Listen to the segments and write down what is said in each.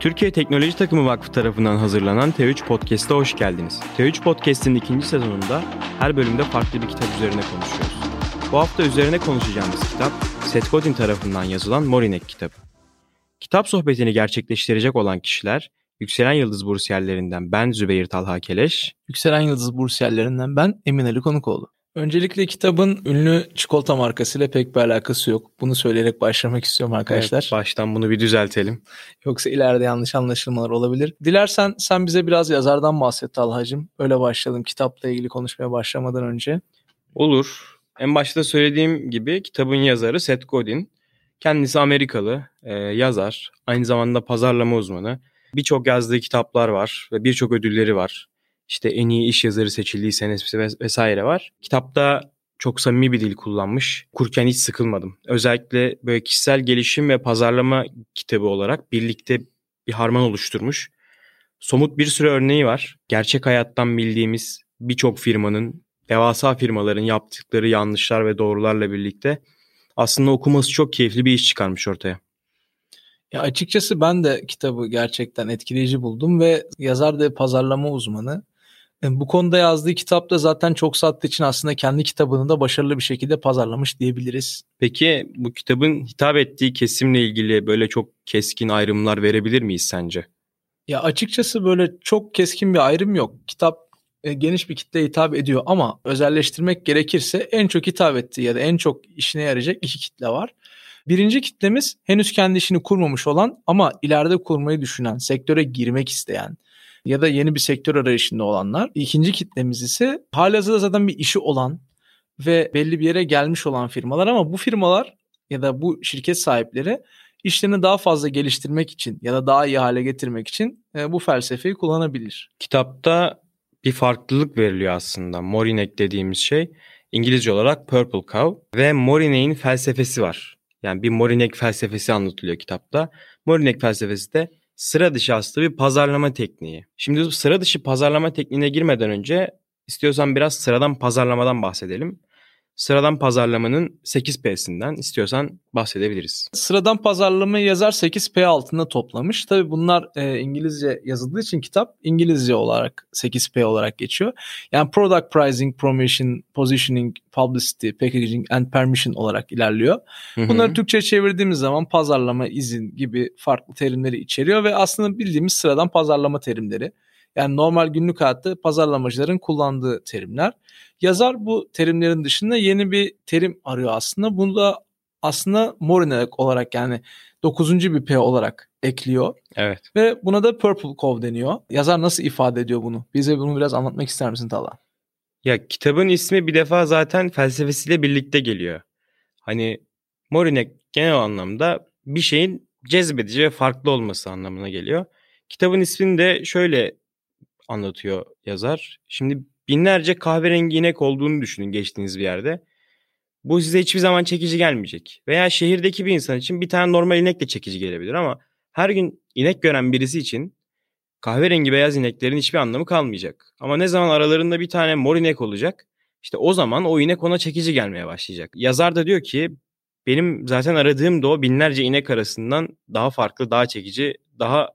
Türkiye Teknoloji Takımı Vakfı tarafından hazırlanan T3 Podcast'a hoş geldiniz. T3 Podcast'in ikinci sezonunda her bölümde farklı bir kitap üzerine konuşuyoruz. Bu hafta üzerine konuşacağımız kitap Seth Godin tarafından yazılan Morinek kitabı. Kitap sohbetini gerçekleştirecek olan kişiler Yükselen Yıldız bursiyerlerinden ben Zübeyir Talha Keleş, Yükselen Yıldız bursiyerlerinden ben Emin Ali Konukoğlu. Öncelikle kitabın ünlü çikolata markasıyla pek bir alakası yok. Bunu söyleyerek başlamak istiyorum arkadaşlar. Evet, baştan bunu bir düzeltelim. Yoksa ileride yanlış anlaşılmalar olabilir. Dilersen sen bize biraz yazardan bahset Talhacığım. Öyle başlayalım kitapla ilgili konuşmaya başlamadan önce. Olur. En başta söylediğim gibi kitabın yazarı Seth Godin. Kendisi Amerikalı e, yazar, aynı zamanda pazarlama uzmanı. Birçok yazdığı kitaplar var ve birçok ödülleri var. İşte en iyi iş yazarı seçildiği senesi vesaire var. Kitapta çok samimi bir dil kullanmış. Kurken hiç sıkılmadım. Özellikle böyle kişisel gelişim ve pazarlama kitabı olarak birlikte bir harman oluşturmuş. Somut bir sürü örneği var. Gerçek hayattan bildiğimiz birçok firmanın, devasa firmaların yaptıkları yanlışlar ve doğrularla birlikte aslında okuması çok keyifli bir iş çıkarmış ortaya. Ya açıkçası ben de kitabı gerçekten etkileyici buldum ve yazar da pazarlama uzmanı. Bu konuda yazdığı kitap da zaten çok sattığı için aslında kendi kitabını da başarılı bir şekilde pazarlamış diyebiliriz. Peki bu kitabın hitap ettiği kesimle ilgili böyle çok keskin ayrımlar verebilir miyiz sence? Ya açıkçası böyle çok keskin bir ayrım yok. Kitap e, geniş bir kitleye hitap ediyor ama özelleştirmek gerekirse en çok hitap ettiği ya da en çok işine yarayacak iki kitle var. Birinci kitlemiz henüz kendi işini kurmamış olan ama ileride kurmayı düşünen, sektöre girmek isteyen, ya da yeni bir sektör arayışında olanlar. İkinci kitlemiz ise halihazırda zaten bir işi olan ve belli bir yere gelmiş olan firmalar ama bu firmalar ya da bu şirket sahipleri işlerini daha fazla geliştirmek için ya da daha iyi hale getirmek için e, bu felsefeyi kullanabilir. Kitapta bir farklılık veriliyor aslında. Morinek dediğimiz şey İngilizce olarak Purple Cow ve Morinek'in felsefesi var. Yani bir Morinek felsefesi anlatılıyor kitapta. Morinek felsefesi de sıra dışı aslında bir pazarlama tekniği. Şimdi sıra dışı pazarlama tekniğine girmeden önce istiyorsan biraz sıradan pazarlamadan bahsedelim. Sıradan pazarlamanın 8P'sinden istiyorsan bahsedebiliriz. Sıradan pazarlama yazar 8P altında toplamış. Tabi bunlar e, İngilizce yazıldığı için kitap İngilizce olarak 8P olarak geçiyor. Yani Product Pricing, Promotion, Positioning, Publicity, Packaging and Permission olarak ilerliyor. Bunları Türkçe çevirdiğimiz zaman pazarlama, izin gibi farklı terimleri içeriyor ve aslında bildiğimiz sıradan pazarlama terimleri. Yani normal günlük hayatta pazarlamacıların kullandığı terimler. Yazar bu terimlerin dışında yeni bir terim arıyor aslında. Bunu da aslında Morinek olarak yani 9. bir P olarak ekliyor. Evet. Ve buna da Purple Cove deniyor. Yazar nasıl ifade ediyor bunu? Bize bunu biraz anlatmak ister misin Talha? Ya kitabın ismi bir defa zaten felsefesiyle birlikte geliyor. Hani Morinek genel anlamda bir şeyin cezbedici ve farklı olması anlamına geliyor. Kitabın ismini de şöyle anlatıyor yazar. Şimdi binlerce kahverengi inek olduğunu düşünün geçtiğiniz bir yerde. Bu size hiçbir zaman çekici gelmeyecek. Veya şehirdeki bir insan için bir tane normal inek de çekici gelebilir ama her gün inek gören birisi için kahverengi beyaz ineklerin hiçbir anlamı kalmayacak. Ama ne zaman aralarında bir tane mor inek olacak işte o zaman o inek ona çekici gelmeye başlayacak. Yazar da diyor ki benim zaten aradığım da o binlerce inek arasından daha farklı, daha çekici, daha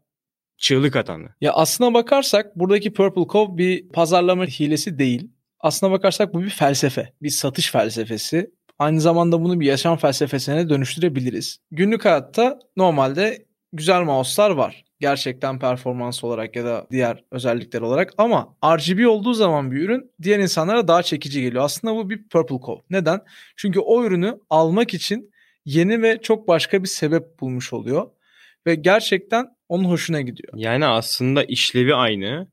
çığlık atanı. Ya aslına bakarsak buradaki Purple Cove bir pazarlama hilesi değil. Aslına bakarsak bu bir felsefe, bir satış felsefesi. Aynı zamanda bunu bir yaşam felsefesine dönüştürebiliriz. Günlük hayatta normalde güzel mouse'lar var. Gerçekten performans olarak ya da diğer özellikler olarak ama RGB olduğu zaman bir ürün diğer insanlara daha çekici geliyor. Aslında bu bir Purple Cove. Neden? Çünkü o ürünü almak için yeni ve çok başka bir sebep bulmuş oluyor. Ve gerçekten onun hoşuna gidiyor. Yani aslında işlevi aynı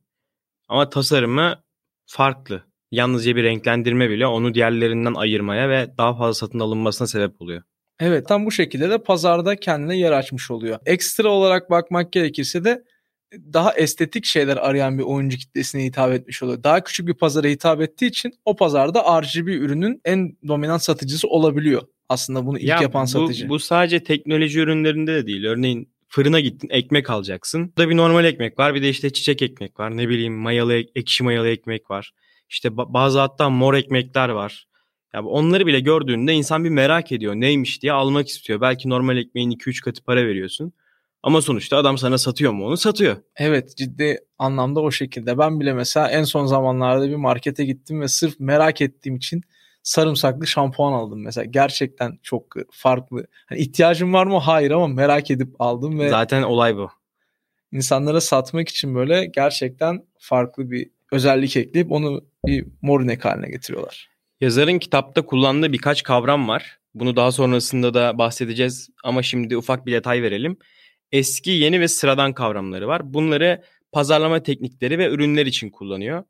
ama tasarımı farklı. Yalnızca bir renklendirme bile onu diğerlerinden ayırmaya ve daha fazla satın alınmasına sebep oluyor. Evet tam bu şekilde de pazarda kendine yer açmış oluyor. Ekstra olarak bakmak gerekirse de daha estetik şeyler arayan bir oyuncu kitlesine hitap etmiş oluyor. Daha küçük bir pazara hitap ettiği için o pazarda RGB ürünün en dominant satıcısı olabiliyor. Aslında bunu ilk ya yapan bu, satıcı. Bu sadece teknoloji ürünlerinde de değil. Örneğin fırına gittin ekmek alacaksın. Burada bir normal ekmek var bir de işte çiçek ekmek var. Ne bileyim mayalı ekşi mayalı ekmek var. İşte bazı hatta mor ekmekler var. Ya onları bile gördüğünde insan bir merak ediyor neymiş diye almak istiyor. Belki normal ekmeğin 2-3 katı para veriyorsun. Ama sonuçta adam sana satıyor mu onu? Satıyor. Evet ciddi anlamda o şekilde. Ben bile mesela en son zamanlarda bir markete gittim ve sırf merak ettiğim için sarımsaklı şampuan aldım mesela. Gerçekten çok farklı. Hani ihtiyacım var mı? Hayır ama merak edip aldım ve Zaten olay bu. insanlara satmak için böyle gerçekten farklı bir özellik ekleyip onu bir morinek haline getiriyorlar. Yazarın kitapta kullandığı birkaç kavram var. Bunu daha sonrasında da bahsedeceğiz ama şimdi ufak bir detay verelim. Eski, yeni ve sıradan kavramları var. Bunları pazarlama teknikleri ve ürünler için kullanıyor.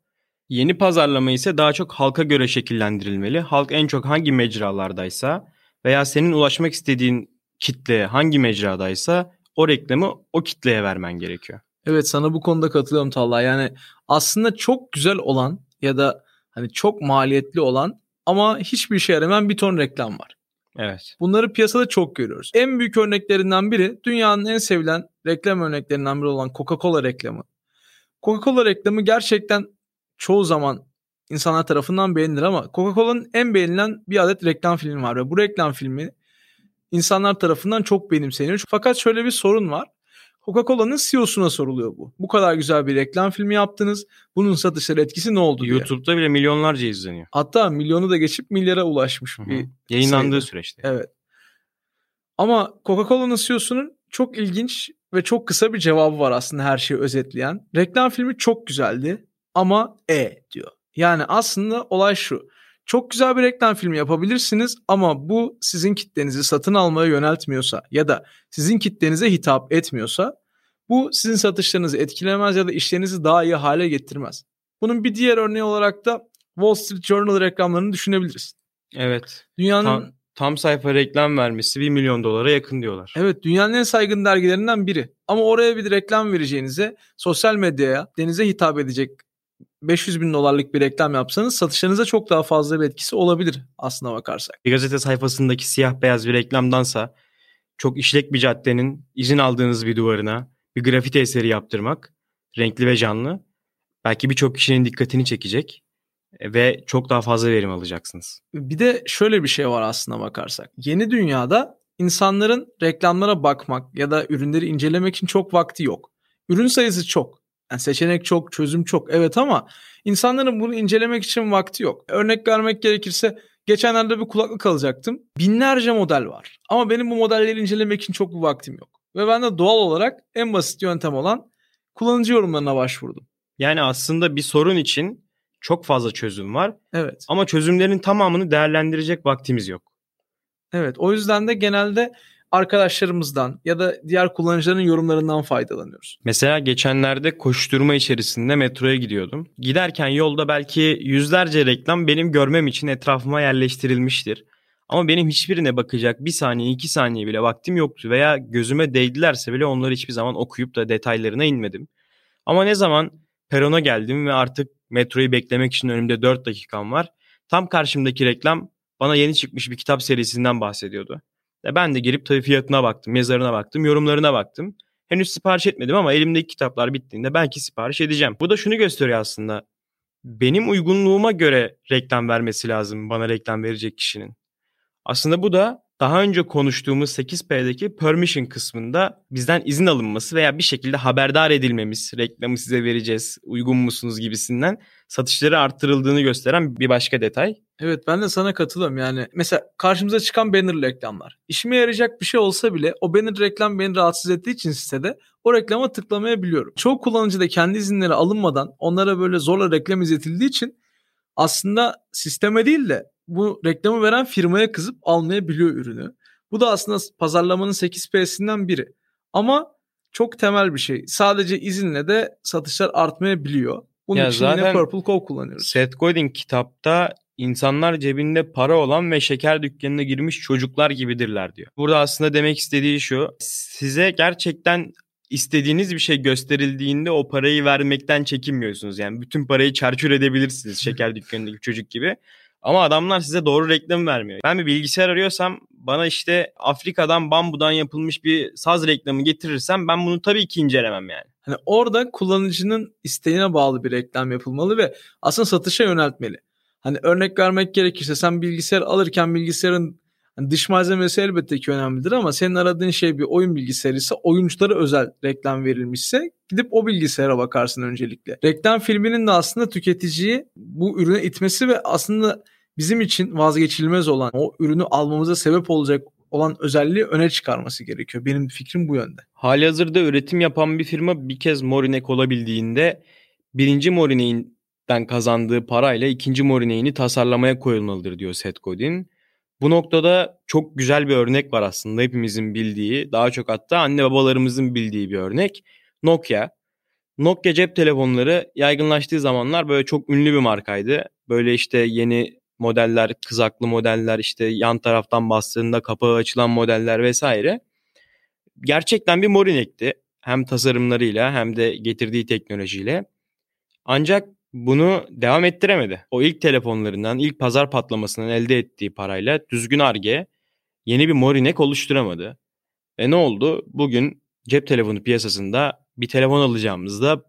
Yeni pazarlama ise daha çok halka göre şekillendirilmeli. Halk en çok hangi mecralardaysa veya senin ulaşmak istediğin kitle hangi mecradaysa o reklamı o kitleye vermen gerekiyor. Evet sana bu konuda katılıyorum Talha. Yani aslında çok güzel olan ya da hani çok maliyetli olan ama hiçbir işe yaramayan bir ton reklam var. Evet. Bunları piyasada çok görüyoruz. En büyük örneklerinden biri dünyanın en sevilen reklam örneklerinden biri olan Coca-Cola reklamı. Coca-Cola reklamı gerçekten çoğu zaman insanlar tarafından beğenilir ama Coca-Cola'nın en beğenilen bir adet reklam filmi var ve bu reklam filmi insanlar tarafından çok benimseniyor. Fakat şöyle bir sorun var. Coca-Cola'nın CEO'suna soruluyor bu. Bu kadar güzel bir reklam filmi yaptınız. Bunun satışları etkisi ne oldu diye. YouTube'da bile milyonlarca izleniyor. Hatta milyonu da geçip milyara ulaşmış bir Yayınlandığı sayıda. süreçte. Evet. Ama Coca-Cola'nın CEO'sunun çok ilginç ve çok kısa bir cevabı var aslında her şeyi özetleyen. Reklam filmi çok güzeldi ama e diyor. Yani aslında olay şu. Çok güzel bir reklam filmi yapabilirsiniz ama bu sizin kitlenizi satın almaya yöneltmiyorsa ya da sizin kitlenize hitap etmiyorsa bu sizin satışlarınızı etkilemez ya da işlerinizi daha iyi hale getirmez. Bunun bir diğer örneği olarak da Wall Street Journal reklamlarını düşünebiliriz. Evet. Dünyanın Tam, tam sayfa reklam vermesi 1 milyon dolara yakın diyorlar. Evet dünyanın en saygın dergilerinden biri. Ama oraya bir reklam vereceğinize sosyal medyaya denize hitap edecek 500 bin dolarlık bir reklam yapsanız satışlarınıza çok daha fazla bir etkisi olabilir aslına bakarsak. Bir gazete sayfasındaki siyah beyaz bir reklamdansa çok işlek bir caddenin izin aldığınız bir duvarına bir grafiti eseri yaptırmak renkli ve canlı belki birçok kişinin dikkatini çekecek e, ve çok daha fazla verim alacaksınız. Bir de şöyle bir şey var aslına bakarsak. Yeni dünyada insanların reklamlara bakmak ya da ürünleri incelemek için çok vakti yok. Ürün sayısı çok. Yani seçenek çok, çözüm çok. Evet ama insanların bunu incelemek için vakti yok. Örnek vermek gerekirse geçenlerde bir kulaklık alacaktım. Binlerce model var. Ama benim bu modelleri incelemek için çok bir vaktim yok. Ve ben de doğal olarak en basit yöntem olan kullanıcı yorumlarına başvurdum. Yani aslında bir sorun için çok fazla çözüm var Evet. ama çözümlerin tamamını değerlendirecek vaktimiz yok. Evet. O yüzden de genelde arkadaşlarımızdan ya da diğer kullanıcıların yorumlarından faydalanıyoruz. Mesela geçenlerde koşturma içerisinde metroya gidiyordum. Giderken yolda belki yüzlerce reklam benim görmem için etrafıma yerleştirilmiştir. Ama benim hiçbirine bakacak bir saniye iki saniye bile vaktim yoktu veya gözüme değdilerse bile onları hiçbir zaman okuyup da detaylarına inmedim. Ama ne zaman perona geldim ve artık metroyu beklemek için önümde 4 dakikam var. Tam karşımdaki reklam bana yeni çıkmış bir kitap serisinden bahsediyordu. E ben de girip tabii fiyatına baktım, yazarına baktım, yorumlarına baktım. Henüz sipariş etmedim ama elimdeki kitaplar bittiğinde belki sipariş edeceğim. Bu da şunu gösteriyor aslında. Benim uygunluğuma göre reklam vermesi lazım bana reklam verecek kişinin. Aslında bu da daha önce konuştuğumuz 8P'deki permission kısmında bizden izin alınması veya bir şekilde haberdar edilmemiz, reklamı size vereceğiz, uygun musunuz gibisinden satışları arttırıldığını gösteren bir başka detay. Evet ben de sana katılıyorum yani. Mesela karşımıza çıkan banner reklamlar. İşime yarayacak bir şey olsa bile o banner reklam beni rahatsız ettiği için sitede o reklama tıklamayabiliyorum. Çoğu kullanıcı da kendi izinleri alınmadan onlara böyle zorla reklam izletildiği için aslında sisteme değil de bu reklamı veren firmaya kızıp almayabiliyor ürünü. Bu da aslında pazarlamanın 8P'sinden biri. Ama çok temel bir şey. Sadece izinle de satışlar artmayabiliyor. Bunun Ya için yine zaten Purple Cove kullanıyoruz. Seth Godin kitapta insanlar cebinde para olan ve şeker dükkanına girmiş çocuklar gibidirler diyor. Burada aslında demek istediği şu. Size gerçekten istediğiniz bir şey gösterildiğinde o parayı vermekten çekinmiyorsunuz. Yani bütün parayı çarçur edebilirsiniz şeker dükkanındaki çocuk gibi. Ama adamlar size doğru reklam vermiyor. Ben bir bilgisayar arıyorsam bana işte Afrika'dan bambudan yapılmış bir saz reklamı getirirsem ben bunu tabii ki incelemem yani. Hani orada kullanıcının isteğine bağlı bir reklam yapılmalı ve aslında satışa yöneltmeli. Hani örnek vermek gerekirse sen bilgisayar alırken bilgisayarın Yani dış malzemesi elbette ki önemlidir ama senin aradığın şey bir oyun bilgisayarı ise oyunculara özel reklam verilmişse gidip o bilgisayara bakarsın öncelikle. Reklam filminin de aslında tüketiciyi bu ürüne itmesi ve aslında bizim için vazgeçilmez olan o ürünü almamıza sebep olacak olan özelliği öne çıkarması gerekiyor. Benim fikrim bu yönde. Hali hazırda üretim yapan bir firma bir kez Morinek olabildiğinde birinci Morinek'ten kazandığı parayla ikinci Morinek'ini tasarlamaya koyulmalıdır diyor Seth Godin. Bu noktada çok güzel bir örnek var aslında hepimizin bildiği, daha çok hatta anne babalarımızın bildiği bir örnek. Nokia. Nokia cep telefonları yaygınlaştığı zamanlar böyle çok ünlü bir markaydı. Böyle işte yeni modeller, kızaklı modeller, işte yan taraftan bastığında kapağı açılan modeller vesaire. Gerçekten bir Morinek'ti. Hem tasarımlarıyla hem de getirdiği teknolojiyle. Ancak bunu devam ettiremedi. O ilk telefonlarından, ilk pazar patlamasından elde ettiği parayla düzgün arge yeni bir Morinek oluşturamadı. Ve ne oldu? Bugün cep telefonu piyasasında bir telefon alacağımızda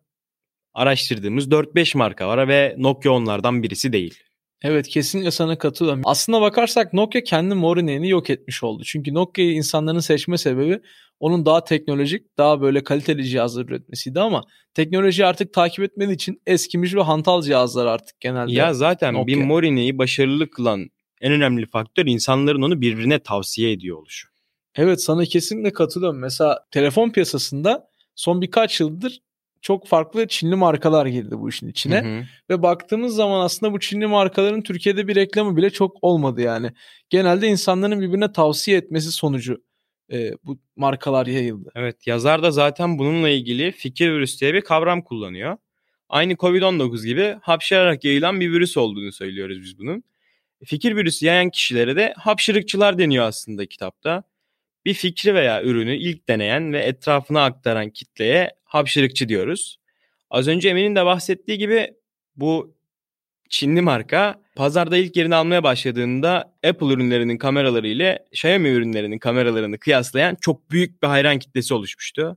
araştırdığımız 4-5 marka var ve Nokia onlardan birisi değil. Evet kesinlikle sana katılıyorum. Aslına bakarsak Nokia kendi Morinek'ini yok etmiş oldu. Çünkü Nokia'yı insanların seçme sebebi onun daha teknolojik, daha böyle kaliteli cihazlar üretmesiydi ama teknoloji artık takip etmediği için eskimiş ve hantal cihazlar artık genelde. Ya zaten Nokia. bir Morinek'i başarılı kılan en önemli faktör insanların onu birbirine tavsiye ediyor oluşu. Evet sana kesinlikle katılıyorum. Mesela telefon piyasasında son birkaç yıldır çok farklı Çinli markalar girdi bu işin içine. Hı hı. Ve baktığımız zaman aslında bu Çinli markaların Türkiye'de bir reklamı bile çok olmadı yani. Genelde insanların birbirine tavsiye etmesi sonucu e, bu markalar yayıldı. Evet yazar da zaten bununla ilgili fikir virüs diye bir kavram kullanıyor. Aynı Covid-19 gibi hapşırarak yayılan bir virüs olduğunu söylüyoruz biz bunun. Fikir virüsü yayan kişilere de hapşırıkçılar deniyor aslında kitapta. Bir fikri veya ürünü ilk deneyen ve etrafına aktaran kitleye hapşırıkçı diyoruz. Az önce Emin'in de bahsettiği gibi bu Çinli marka pazarda ilk yerini almaya başladığında Apple ürünlerinin kameraları ile Xiaomi ürünlerinin kameralarını kıyaslayan çok büyük bir hayran kitlesi oluşmuştu.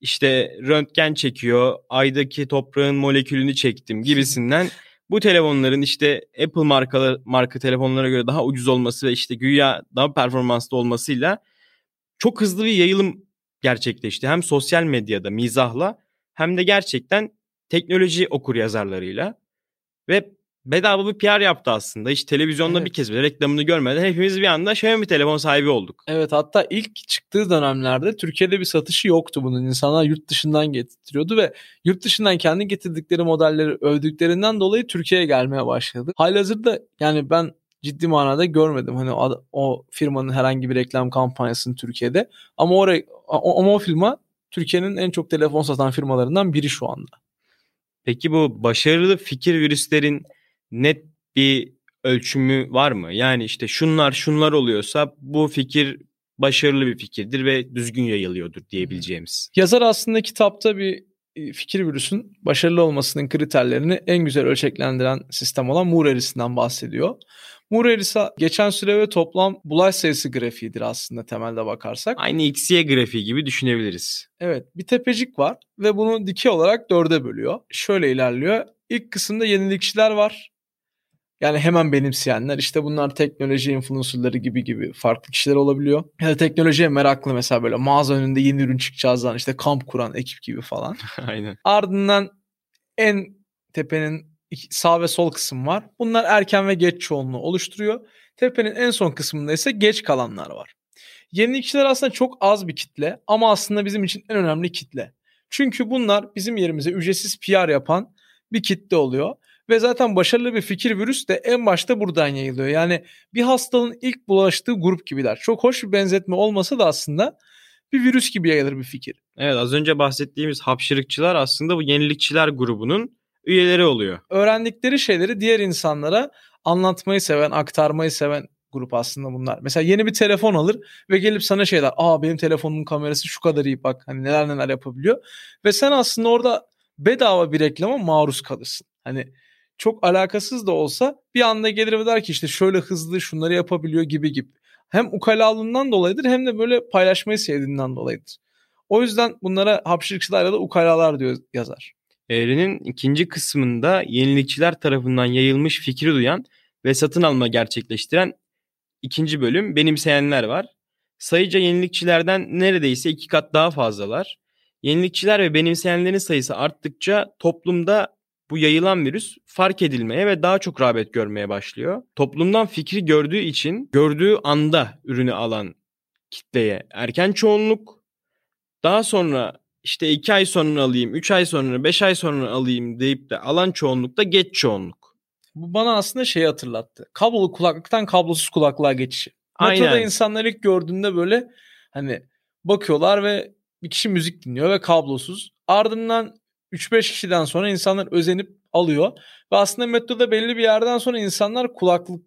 İşte röntgen çekiyor, aydaki toprağın molekülünü çektim gibisinden bu telefonların işte Apple markalı marka telefonlara göre daha ucuz olması ve işte güya daha performanslı olmasıyla çok hızlı bir yayılım gerçekleşti. Hem sosyal medyada mizahla hem de gerçekten teknoloji okur yazarlarıyla. Ve bedava bir PR yaptı aslında. Hiç televizyonda evet. bir kez bile reklamını görmeden hepimiz bir anda Xiaomi telefon sahibi olduk. Evet hatta ilk çıktığı dönemlerde Türkiye'de bir satışı yoktu bunun. İnsanlar yurt dışından getiriyordu ve yurt dışından kendi getirdikleri modelleri övdüklerinden dolayı Türkiye'ye gelmeye başladı. Halihazırda yani ben ciddi manada görmedim. Hani o, o firmanın herhangi bir reklam kampanyasını Türkiye'de. Ama o, o, ama o firma Türkiye'nin en çok telefon satan firmalarından biri şu anda. Peki bu başarılı fikir virüslerin net bir ölçümü var mı? Yani işte şunlar şunlar oluyorsa bu fikir başarılı bir fikirdir ve düzgün yayılıyordur diyebileceğimiz. Yazar aslında kitapta bir e, fikir virüsün başarılı olmasının kriterlerini en güzel ölçeklendiren sistem olan Moore eğrisinden bahsediyor. Eğrisi geçen süre ve toplam bulaş sayısı grafiğidir aslında temelde bakarsak. Aynı XY grafiği gibi düşünebiliriz. Evet bir tepecik var ve bunu dikey olarak dörde bölüyor. Şöyle ilerliyor. İlk kısımda yenilikçiler var. Yani hemen benimseyenler işte bunlar teknoloji influencerları gibi gibi farklı kişiler olabiliyor. Ya da teknolojiye meraklı mesela böyle mağaza önünde yeni ürün çıkacağızdan işte kamp kuran ekip gibi falan. Aynen. Ardından en tepenin sağ ve sol kısım var. Bunlar erken ve geç çoğunluğu oluşturuyor. Tepenin en son kısmında ise geç kalanlar var. Yenilikçiler aslında çok az bir kitle ama aslında bizim için en önemli kitle. Çünkü bunlar bizim yerimize ücretsiz PR yapan bir kitle oluyor. Ve zaten başarılı bir fikir virüs de en başta buradan yayılıyor. Yani bir hastalığın ilk bulaştığı grup gibiler. Çok hoş bir benzetme olmasa da aslında bir virüs gibi yayılır bir fikir. Evet az önce bahsettiğimiz hapşırıkçılar aslında bu yenilikçiler grubunun üyeleri oluyor. Öğrendikleri şeyleri diğer insanlara anlatmayı seven, aktarmayı seven grup aslında bunlar. Mesela yeni bir telefon alır ve gelip sana şeyler, aa benim telefonumun kamerası şu kadar iyi bak hani neler neler yapabiliyor. Ve sen aslında orada bedava bir reklama maruz kalırsın. Hani çok alakasız da olsa bir anda gelir ve der ki işte şöyle hızlı şunları yapabiliyor gibi gibi. Hem ukalalığından dolayıdır hem de böyle paylaşmayı sevdiğinden dolayıdır. O yüzden bunlara hapşırıkçılar ya da ukalalar diyor yazar. Eğrinin ikinci kısmında yenilikçiler tarafından yayılmış fikri duyan ve satın alma gerçekleştiren ikinci bölüm benimseyenler var. Sayıca yenilikçilerden neredeyse iki kat daha fazlalar. Yenilikçiler ve benimseyenlerin sayısı arttıkça toplumda bu yayılan virüs fark edilmeye ve daha çok rağbet görmeye başlıyor. Toplumdan fikri gördüğü için gördüğü anda ürünü alan kitleye erken çoğunluk, daha sonra işte 2 ay sonra alayım, 3 ay sonra, 5 ay sonra alayım deyip de alan çoğunluk da geç çoğunluk. Bu bana aslında şeyi hatırlattı. Kablolu kulaklıktan kablosuz kulaklığa geçişi. Aynen. Metroda insanlar ilk gördüğünde böyle hani bakıyorlar ve bir kişi müzik dinliyor ve kablosuz. Ardından 3-5 kişiden sonra insanlar özenip alıyor. Ve aslında metroda belli bir yerden sonra insanlar kulaklık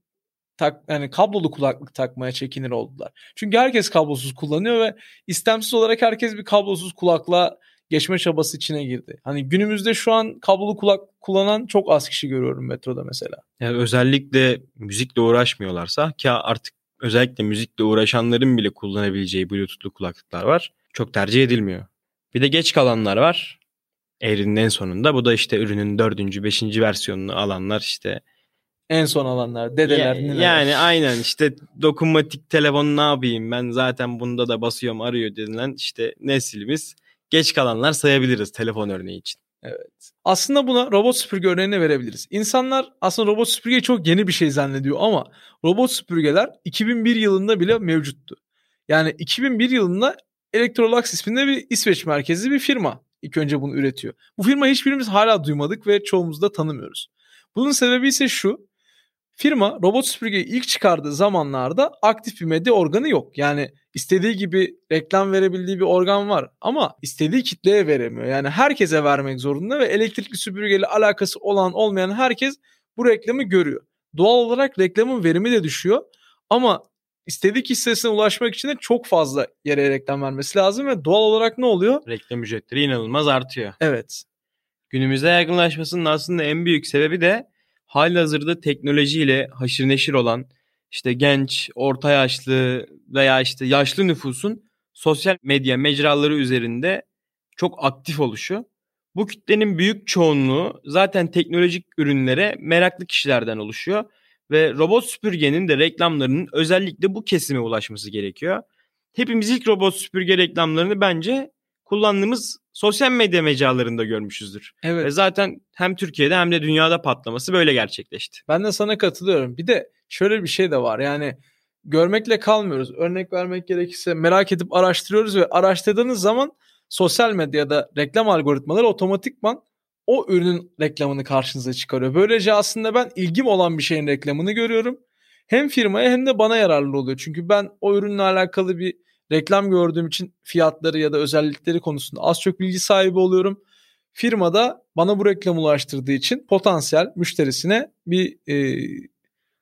tak yani kablolu kulaklık takmaya çekinir oldular. Çünkü herkes kablosuz kullanıyor ve istemsiz olarak herkes bir kablosuz kulaklığa geçme çabası içine girdi. Hani günümüzde şu an kablolu kulak kullanan çok az kişi görüyorum metroda mesela. Yani özellikle müzikle uğraşmıyorlarsa ki artık özellikle müzikle uğraşanların bile kullanabileceği bluetoothlu kulaklıklar var. Çok tercih edilmiyor. Bir de geç kalanlar var. Eğrinin en sonunda. Bu da işte ürünün dördüncü, beşinci versiyonunu alanlar işte. En son alanlar, dedeler, Ya- nineler. yani aynen işte dokunmatik telefon ne yapayım ben zaten bunda da basıyorum arıyor denilen işte neslimiz. Geç kalanlar sayabiliriz telefon örneği için. Aslında buna robot süpürge örneğini verebiliriz. İnsanlar aslında robot süpürgeyi çok yeni bir şey zannediyor ama robot süpürgeler 2001 yılında bile mevcuttu. Yani 2001 yılında Electrolux isminde bir İsveç merkezli bir firma ilk önce bunu üretiyor. Bu firma hiçbirimiz hala duymadık ve çoğumuz da tanımıyoruz. Bunun sebebi ise şu. Firma robot süpürgeyi ilk çıkardığı zamanlarda aktif bir medya organı yok. Yani istediği gibi reklam verebildiği bir organ var ama istediği kitleye veremiyor. Yani herkese vermek zorunda ve elektrikli süpürgeyle alakası olan olmayan herkes bu reklamı görüyor. Doğal olarak reklamın verimi de düşüyor ama istediği kitlesine ulaşmak için de çok fazla yere reklam vermesi lazım ve doğal olarak ne oluyor? Reklam ücretleri inanılmaz artıyor. Evet. Günümüzde yaygınlaşmasının aslında en büyük sebebi de halihazırda teknolojiyle haşır neşir olan işte genç, orta yaşlı veya işte yaşlı nüfusun sosyal medya mecraları üzerinde çok aktif oluşu. Bu kitlenin büyük çoğunluğu zaten teknolojik ürünlere meraklı kişilerden oluşuyor ve robot süpürgenin de reklamlarının özellikle bu kesime ulaşması gerekiyor. Hepimiz ilk robot süpürge reklamlarını bence kullandığımız sosyal medya mecralarında görmüşüzdür. Evet. Ve zaten hem Türkiye'de hem de dünyada patlaması böyle gerçekleşti. Ben de sana katılıyorum. Bir de şöyle bir şey de var. Yani görmekle kalmıyoruz. Örnek vermek gerekirse merak edip araştırıyoruz ve araştırdığınız zaman sosyal medyada reklam algoritmaları otomatikman o ürünün reklamını karşınıza çıkarıyor. Böylece aslında ben ilgim olan bir şeyin reklamını görüyorum. Hem firmaya hem de bana yararlı oluyor. Çünkü ben o ürünle alakalı bir reklam gördüğüm için fiyatları ya da özellikleri konusunda az çok bilgi sahibi oluyorum. Firma da bana bu reklamı ulaştırdığı için potansiyel müşterisine bir e,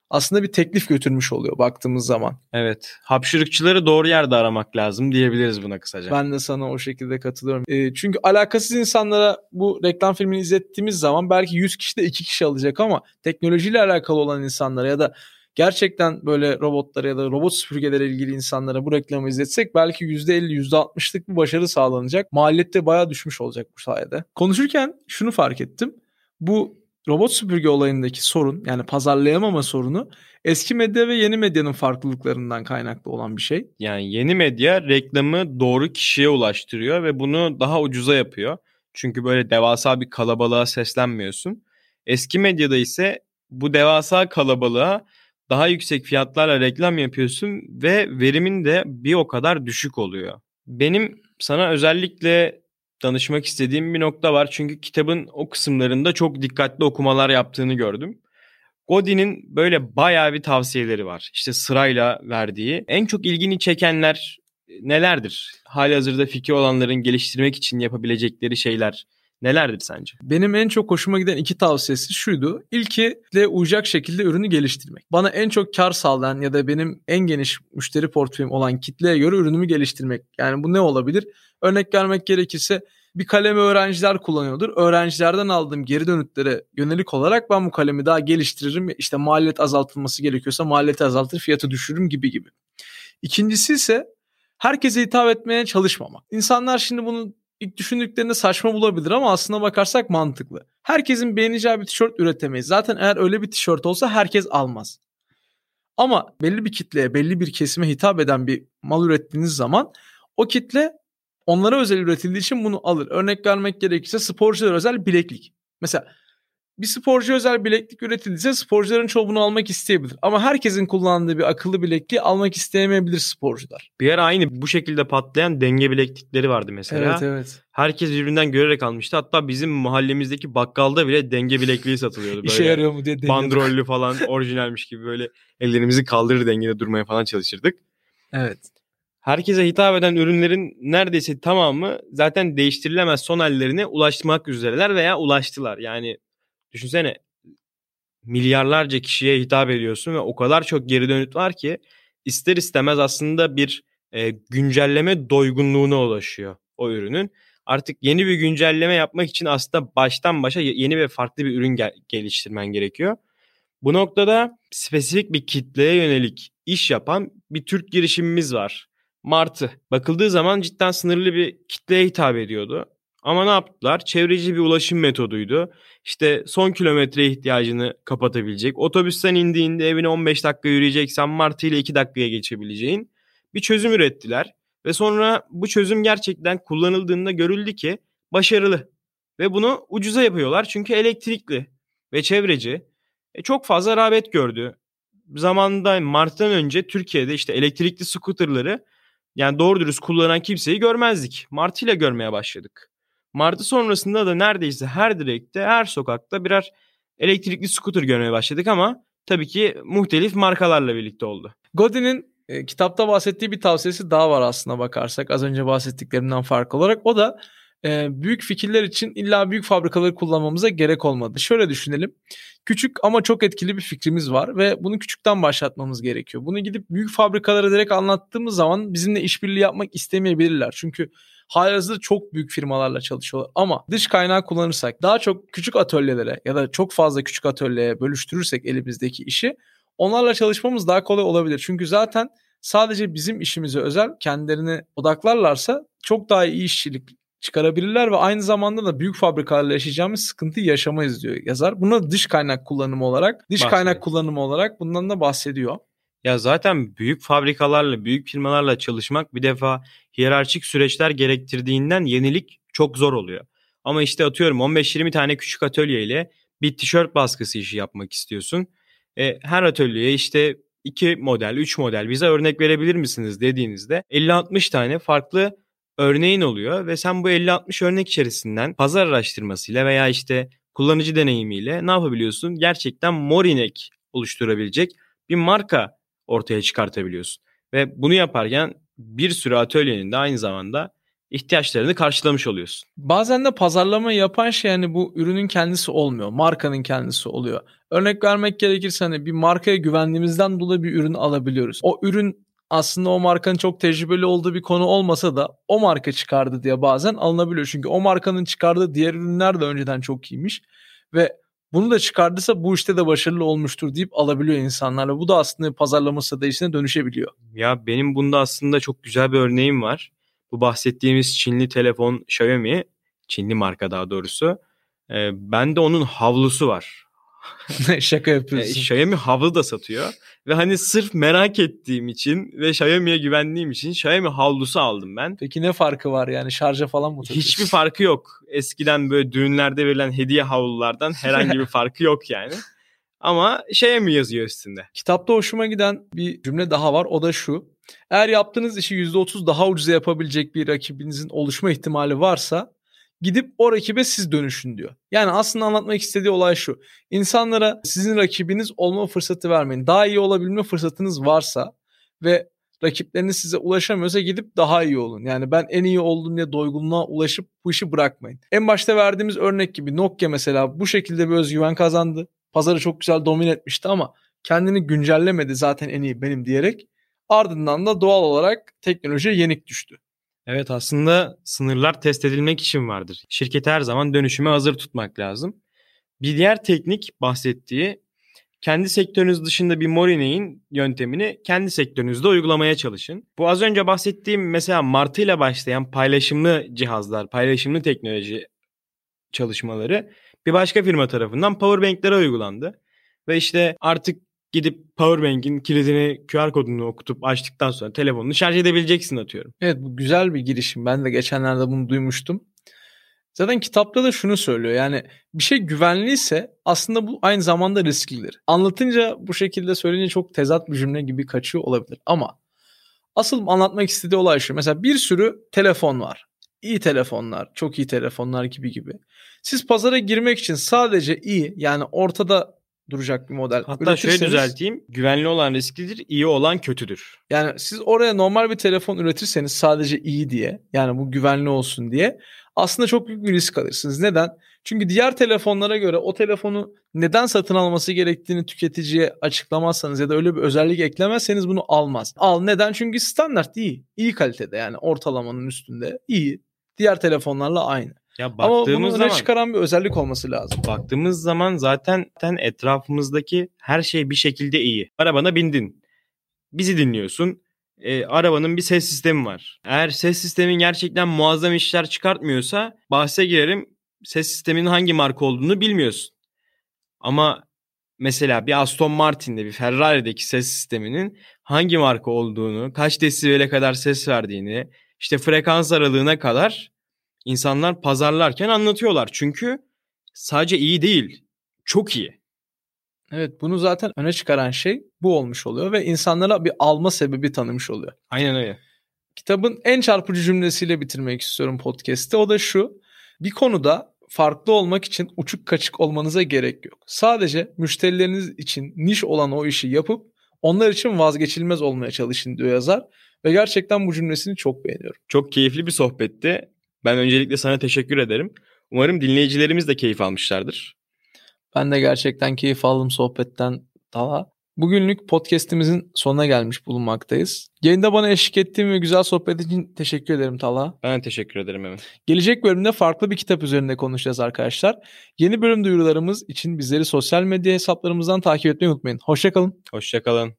aslında bir teklif götürmüş oluyor baktığımız zaman. Evet. Hapşırıkçıları doğru yerde aramak lazım diyebiliriz buna kısaca. Ben de sana o şekilde katılıyorum. E, çünkü alakasız insanlara bu reklam filmini izlettiğimiz zaman belki 100 kişi de 2 kişi alacak ama teknolojiyle alakalı olan insanlara ya da gerçekten böyle robotlara ya da robot süpürgelere ilgili insanlara bu reklamı izletsek belki %50 %60'lık bir başarı sağlanacak. Maliyette bayağı düşmüş olacak bu sayede. Konuşurken şunu fark ettim. Bu robot süpürge olayındaki sorun yani pazarlayamama sorunu eski medya ve yeni medyanın farklılıklarından kaynaklı olan bir şey. Yani yeni medya reklamı doğru kişiye ulaştırıyor ve bunu daha ucuza yapıyor. Çünkü böyle devasa bir kalabalığa seslenmiyorsun. Eski medyada ise bu devasa kalabalığa daha yüksek fiyatlarla reklam yapıyorsun ve verimin de bir o kadar düşük oluyor. Benim sana özellikle danışmak istediğim bir nokta var. Çünkü kitabın o kısımlarında çok dikkatli okumalar yaptığını gördüm. Godin'in böyle bayağı bir tavsiyeleri var. İşte sırayla verdiği. En çok ilgini çekenler nelerdir? Halihazırda fikri olanların geliştirmek için yapabilecekleri şeyler nelerdir sence? Benim en çok hoşuma giden iki tavsiyesi şuydu. İlki de uyacak şekilde ürünü geliştirmek. Bana en çok kar sağlayan ya da benim en geniş müşteri portföyüm olan kitleye göre ürünümü geliştirmek. Yani bu ne olabilir? Örnek vermek gerekirse bir kalemi öğrenciler kullanıyordur. Öğrencilerden aldığım geri dönütlere yönelik olarak ben bu kalemi daha geliştiririm. İşte maliyet azaltılması gerekiyorsa maliyeti azaltır, fiyatı düşürürüm gibi gibi. İkincisi ise herkese hitap etmeye çalışmamak. İnsanlar şimdi bunu ilk düşündüklerinde saçma bulabilir ama aslına bakarsak mantıklı. Herkesin beğeneceği bir tişört üretemeyiz. Zaten eğer öyle bir tişört olsa herkes almaz. Ama belli bir kitleye, belli bir kesime hitap eden bir mal ürettiğiniz zaman o kitle onlara özel üretildiği için bunu alır. Örnek vermek gerekirse sporcular özel bileklik. Mesela bir sporcu özel bileklik üretildiyse sporcuların çoğu bunu almak isteyebilir. Ama herkesin kullandığı bir akıllı bilekliği almak isteyemeyebilir sporcular. Bir ara aynı bu şekilde patlayan denge bileklikleri vardı mesela. Evet evet. Herkes birbirinden görerek almıştı. Hatta bizim mahallemizdeki bakkalda bile denge bilekliği satılıyordu. Böyle İşe yarıyor mu diye deniyorduk. Bandrollü falan orijinalmiş gibi böyle ellerimizi kaldırır dengede durmaya falan çalışırdık. Evet. Herkese hitap eden ürünlerin neredeyse tamamı zaten değiştirilemez son hallerine ulaşmak üzereler veya ulaştılar. Yani düşünsene milyarlarca kişiye hitap ediyorsun ve o kadar çok geri dönüt var ki ister istemez aslında bir e, güncelleme doygunluğuna ulaşıyor o ürünün. Artık yeni bir güncelleme yapmak için aslında baştan başa yeni ve farklı bir ürün gel- geliştirmen gerekiyor. Bu noktada spesifik bir kitleye yönelik iş yapan bir Türk girişimimiz var. Martı. Bakıldığı zaman cidden sınırlı bir kitleye hitap ediyordu. Ama ne yaptılar? Çevreci bir ulaşım metoduydu. İşte son kilometre ihtiyacını kapatabilecek. Otobüsten indiğinde evine 15 dakika yürüyeceksen Martı ile 2 dakikaya geçebileceğin bir çözüm ürettiler. Ve sonra bu çözüm gerçekten kullanıldığında görüldü ki başarılı. Ve bunu ucuza yapıyorlar çünkü elektrikli ve çevreci. E, çok fazla rağbet gördü. Zamanında Mart'tan önce Türkiye'de işte elektrikli scooterları yani doğru dürüst kullanan kimseyi görmezdik. Martı ile görmeye başladık. Martı sonrasında da neredeyse her direkte, her sokakta birer elektrikli scooter görmeye başladık ama tabii ki muhtelif markalarla birlikte oldu. Godin'in e, kitapta bahsettiği bir tavsiyesi daha var aslına bakarsak az önce bahsettiklerimden farklı olarak. O da e, büyük fikirler için illa büyük fabrikaları kullanmamıza gerek olmadı. Şöyle düşünelim. Küçük ama çok etkili bir fikrimiz var ve bunu küçükten başlatmamız gerekiyor. Bunu gidip büyük fabrikalara direkt anlattığımız zaman bizimle işbirliği yapmak istemeyebilirler. Çünkü halihazırda çok büyük firmalarla çalışıyorlar. Ama dış kaynağı kullanırsak daha çok küçük atölyelere ya da çok fazla küçük atölyeye bölüştürürsek elimizdeki işi onlarla çalışmamız daha kolay olabilir. Çünkü zaten sadece bizim işimize özel kendilerini odaklarlarsa çok daha iyi işçilik çıkarabilirler ve aynı zamanda da büyük fabrikalarla yaşayacağımız sıkıntıyı yaşamayız diyor yazar. Buna dış kaynak kullanımı olarak, dış Bahsediyor. kaynak kullanımı olarak bundan da bahsediyor. Ya zaten büyük fabrikalarla, büyük firmalarla çalışmak bir defa hiyerarşik süreçler gerektirdiğinden yenilik çok zor oluyor. Ama işte atıyorum 15-20 tane küçük atölye ile bir tişört baskısı işi yapmak istiyorsun. E, her atölyeye işte 2 model, 3 model bize örnek verebilir misiniz dediğinizde 50-60 tane farklı örneğin oluyor ve sen bu 50-60 örnek içerisinden pazar araştırmasıyla veya işte kullanıcı deneyimiyle ne yapabiliyorsun? Gerçekten Morinek oluşturabilecek bir marka ortaya çıkartabiliyorsun. Ve bunu yaparken bir sürü atölyenin de aynı zamanda ihtiyaçlarını karşılamış oluyorsun. Bazen de pazarlama yapan şey hani bu ürünün kendisi olmuyor. Markanın kendisi oluyor. Örnek vermek gerekirse hani bir markaya güvendiğimizden dolayı bir ürün alabiliyoruz. O ürün aslında o markanın çok tecrübeli olduğu bir konu olmasa da o marka çıkardı diye bazen alınabiliyor. Çünkü o markanın çıkardığı diğer ürünler de önceden çok iyiymiş ve bunu da çıkardıysa bu işte de başarılı olmuştur deyip alabiliyor insanlar. Ve bu da aslında pazarlama stratejisine dönüşebiliyor. Ya benim bunda aslında çok güzel bir örneğim var. Bu bahsettiğimiz Çinli telefon Xiaomi, Çinli marka daha doğrusu. Ee, bende onun havlusu var. Şaka yapıyorsun. E, Xiaomi havlu da satıyor. Ve hani sırf merak ettiğim için ve Xiaomi'ye güvendiğim için Xiaomi havlusu aldım ben. Peki ne farkı var yani şarja falan mı takıyorsun? Hiçbir farkı yok. Eskiden böyle düğünlerde verilen hediye havlulardan herhangi bir farkı yok yani. Ama Xiaomi yazıyor üstünde. Kitapta hoşuma giden bir cümle daha var o da şu. Eğer yaptığınız işi %30 daha ucuza yapabilecek bir rakibinizin oluşma ihtimali varsa gidip o rakibe siz dönüşün diyor. Yani aslında anlatmak istediği olay şu. İnsanlara sizin rakibiniz olma fırsatı vermeyin. Daha iyi olabilme fırsatınız varsa ve rakipleriniz size ulaşamıyorsa gidip daha iyi olun. Yani ben en iyi oldum diye doygunluğa ulaşıp bu işi bırakmayın. En başta verdiğimiz örnek gibi Nokia mesela bu şekilde bir özgüven kazandı. Pazarı çok güzel domine etmişti ama kendini güncellemedi zaten en iyi benim diyerek. Ardından da doğal olarak teknolojiye yenik düştü. Evet aslında sınırlar test edilmek için vardır. Şirketi her zaman dönüşüme hazır tutmak lazım. Bir diğer teknik bahsettiği kendi sektörünüz dışında bir Morine'in yöntemini kendi sektörünüzde uygulamaya çalışın. Bu az önce bahsettiğim mesela Martı ile başlayan paylaşımlı cihazlar, paylaşımlı teknoloji çalışmaları bir başka firma tarafından powerbanklere uygulandı. Ve işte artık gidip powerbank'in kilidini QR kodunu okutup açtıktan sonra telefonunu şarj edebileceksin atıyorum. Evet bu güzel bir girişim. Ben de geçenlerde bunu duymuştum. Zaten kitapta da şunu söylüyor. Yani bir şey güvenliyse aslında bu aynı zamanda risklidir. Anlatınca bu şekilde söyleyince çok tezat bir cümle gibi kaçıyor olabilir. Ama asıl anlatmak istediği olay şu. Mesela bir sürü telefon var. İyi telefonlar, çok iyi telefonlar gibi gibi. Siz pazara girmek için sadece iyi yani ortada duracak bir model. Hatta şöyle düzelteyim. Güvenli olan risklidir, iyi olan kötüdür. Yani siz oraya normal bir telefon üretirseniz sadece iyi diye yani bu güvenli olsun diye aslında çok büyük bir risk alırsınız. Neden? Çünkü diğer telefonlara göre o telefonu neden satın alması gerektiğini tüketiciye açıklamazsanız ya da öyle bir özellik eklemezseniz bunu almaz. Al neden? Çünkü standart iyi. iyi kalitede yani ortalamanın üstünde iyi. Diğer telefonlarla aynı. Ya baktığımız Ama bunu zaman, çıkaran bir özellik olması lazım. Baktığımız zaman zaten etrafımızdaki her şey bir şekilde iyi. Arabana bindin. Bizi dinliyorsun. E, arabanın bir ses sistemi var. Eğer ses sistemin gerçekten muazzam işler çıkartmıyorsa bahse girerim. Ses sisteminin hangi marka olduğunu bilmiyorsun. Ama mesela bir Aston Martin'de bir Ferrari'deki ses sisteminin hangi marka olduğunu, kaç desibele kadar ses verdiğini, işte frekans aralığına kadar insanlar pazarlarken anlatıyorlar. Çünkü sadece iyi değil, çok iyi. Evet bunu zaten öne çıkaran şey bu olmuş oluyor ve insanlara bir alma sebebi tanımış oluyor. Aynen öyle. Kitabın en çarpıcı cümlesiyle bitirmek istiyorum podcast'te. O da şu. Bir konuda farklı olmak için uçuk kaçık olmanıza gerek yok. Sadece müşterileriniz için niş olan o işi yapıp onlar için vazgeçilmez olmaya çalışın diyor yazar. Ve gerçekten bu cümlesini çok beğeniyorum. Çok keyifli bir sohbetti. Ben öncelikle sana teşekkür ederim. Umarım dinleyicilerimiz de keyif almışlardır. Ben de gerçekten keyif aldım sohbetten daha. Bugünlük podcast'imizin sonuna gelmiş bulunmaktayız. Yayında bana eşlik ettiğin ve güzel sohbet için teşekkür ederim Talha. Ben teşekkür ederim Emin. Gelecek bölümde farklı bir kitap üzerinde konuşacağız arkadaşlar. Yeni bölüm duyurularımız için bizleri sosyal medya hesaplarımızdan takip etmeyi unutmayın. Hoşçakalın. Hoşçakalın.